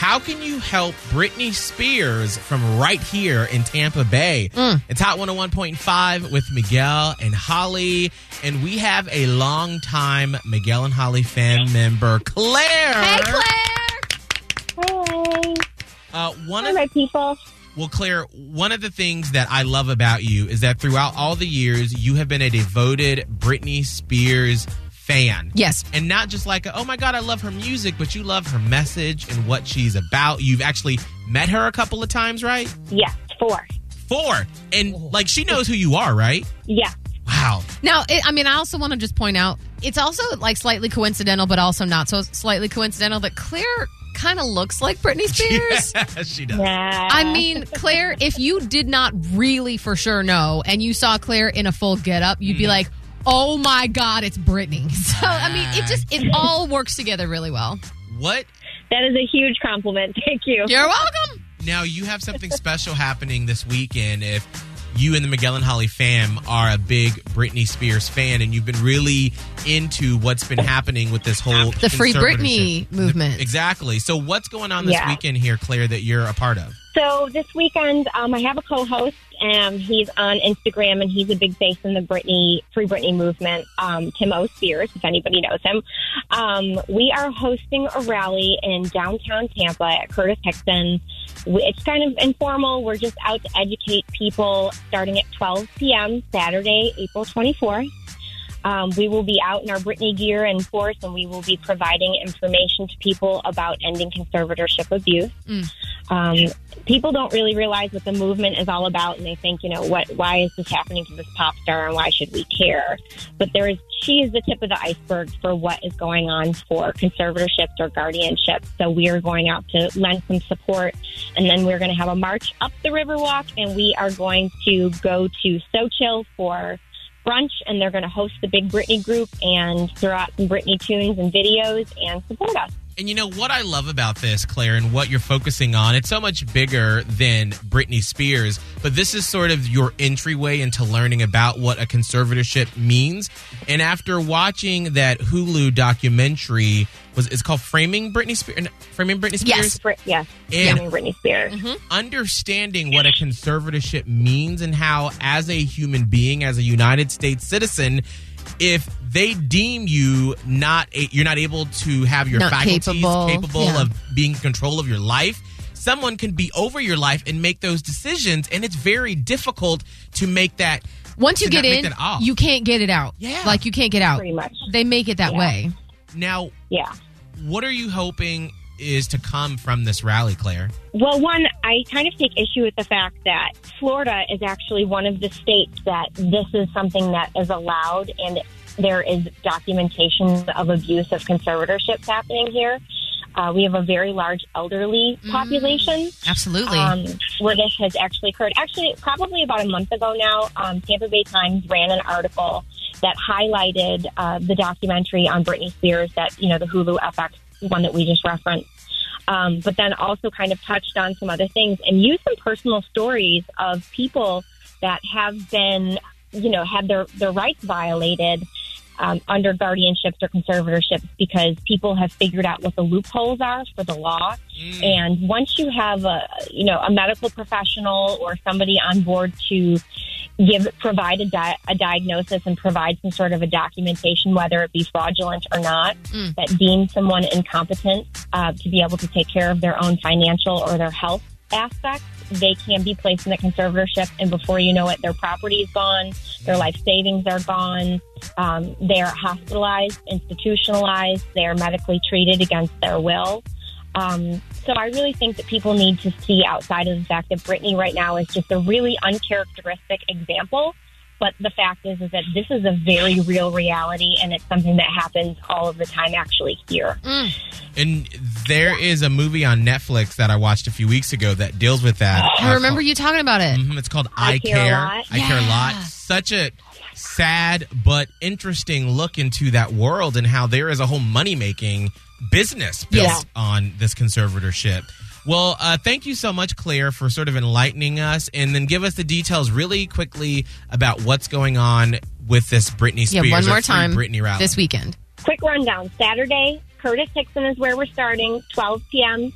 How can you help Britney Spears from right here in Tampa Bay? It's Hot 101.5 with Miguel and Holly. And we have a longtime Miguel and Holly fan member, Claire. Hey, Claire. Hey, Uh, one hi, of my people. Well, Claire, one of the things that I love about you is that throughout all the years, you have been a devoted Britney Spears fan. Yes. And not just like, oh my God, I love her music, but you love her message and what she's about. You've actually met her a couple of times, right? Yes, four. Four. And like, she knows who you are, right? Yeah, Wow. Now, it, I mean, I also want to just point out it's also like slightly coincidental, but also not so slightly coincidental that Claire kind of looks like Britney Spears. Yeah, she does. nah. I mean, Claire, if you did not really for sure know and you saw Claire in a full getup, you'd be mm-hmm. like, oh my God, it's Britney. So, I mean, it just, it all works together really well. What? that is a huge compliment. Thank you. You're welcome. Now, you have something special happening this weekend if you and the Miguel and Holly fam are a big Britney Spears fan and you've been really into what's been happening with this whole The Free conservatorship. Britney movement. Exactly. So, what's going on this Yeah. weekend here, Claire, that you're a part of? So this weekend, um, I have a co-host, and he's on Instagram, and he's a big face in the Britney Free Britney movement. Um, Tim O. Spears, if anybody knows him. Um, we are hosting a rally in downtown Tampa at Curtis Hixon. It's kind of informal. We're just out to educate people, starting at 12 p.m. Saturday, April 24th. Um, we will be out in our Britney gear and force, and we will be providing information to people about ending conservatorship abuse. Um, people don't really realize what the movement is all about, and they think, you know, what? Why is this happening to this pop star, and why should we care? But there is, she is the tip of the iceberg for what is going on for conservatorships or guardianships. So we are going out to lend some support, and then we're going to have a march up the Riverwalk, and we are going to go to So Chill for brunch, and they're going to host the big Britney group and throw out some Britney tunes and videos and support us. And you know what I love about this, Claire, and what you're focusing on? It's so much bigger than Britney Spears, but this is sort of your entryway into learning about what a conservatorship means. And after watching that Hulu documentary, was it's called Framing Britney Spears? Framing Britney Spears? Yes. Brit- yes, And- Framing Britney Spears. understanding what a conservatorship means and how, as a human being, as a United States citizen, if they deem you not a, you're not able to have your Not faculties capable, capable yeah. of being in control of your life someone can be over your life and make those decisions and it's very difficult to make that Once you get in, you can't get it out. Yeah. Like you can't get out. Pretty much. They make it that Yeah. way. Now Yeah. what are you hoping is to come from this rally claire Well, one, I kind of take issue with the fact that Florida is actually one of the states that this is something that is allowed, and there is documentation of abuse of conservatorships happening here. Uh, we have a very large elderly population. Absolutely. um, where this has actually occurred. Actually, probably about a month ago now, um, Tampa Bay Times ran an article that highlighted uh, the documentary on Britney Spears that, you know, the Hulu FX one that we just referenced. Um, but then also kind of touched on some other things and used some personal stories of people that have been, you know, had their, their rights violated um, under guardianships or conservatorships because people have figured out what the loopholes are for the law. And once you have a, you know, a medical professional or somebody on board to give, provide a, di- a diagnosis and provide some sort of a documentation, whether it be fraudulent or not, Mm. that deems someone incompetent uh, to be able to take care of their own financial or their health aspects, they can be placed in a conservatorship, and before you know it, their property is gone, their life savings are gone, um, they are hospitalized, institutionalized, they are medically treated against their will. Um, so I really think that people need to see outside of the fact that Britney right now is just a really uncharacteristic example. But the fact is, is that this is a very real reality, and it's something that happens all of the time, actually here. and there is a movie on netflix that i watched a few weeks ago that deals with that I Uh, remember you talking about it. Mhm, it's called I, I Care a Lot. I care a lot. Such a sad but interesting look into that world and how there is a whole money making business built Yeah. on this conservatorship. Well, uh, thank you so much, Claire, for sort of enlightening us, and then give us the details really quickly about what's going on with this Britney Spears. Yeah, one more time Britney rally. this weekend. quick rundown. Saturday, Curtis Hixon is where we're starting, 12 p.m.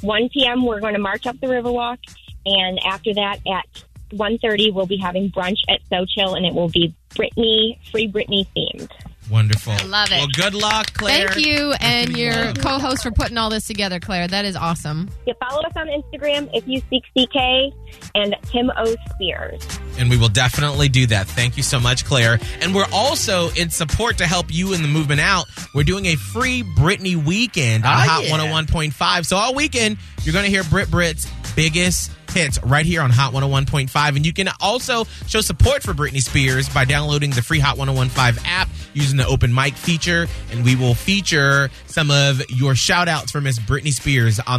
1 p.m. we're going to march up the Riverwalk, and after that at 1.30 we'll be having brunch at So Chill, and it will be Britney, Free Britney themed. Wonderful. I love it. Well, good luck, Claire. Thank you and your co-host for putting all this together, Claire. That is awesome. You follow us on Instagram if you seek CK and Tim O. Spears. And we will definitely do that. Thank you so much, Claire. And we're also in support to help you in the movement out. We're doing a free Britney weekend on Ah, Hot yeah. 101.5. So all weekend, you're going to hear Brit Brit's biggest hits right here on Hot 101.5. And you can also show support for Britney Spears by downloading the free Hot 101.5 app using the open mic feature. And we will feature some of your shout outs for Miss Britney Spears on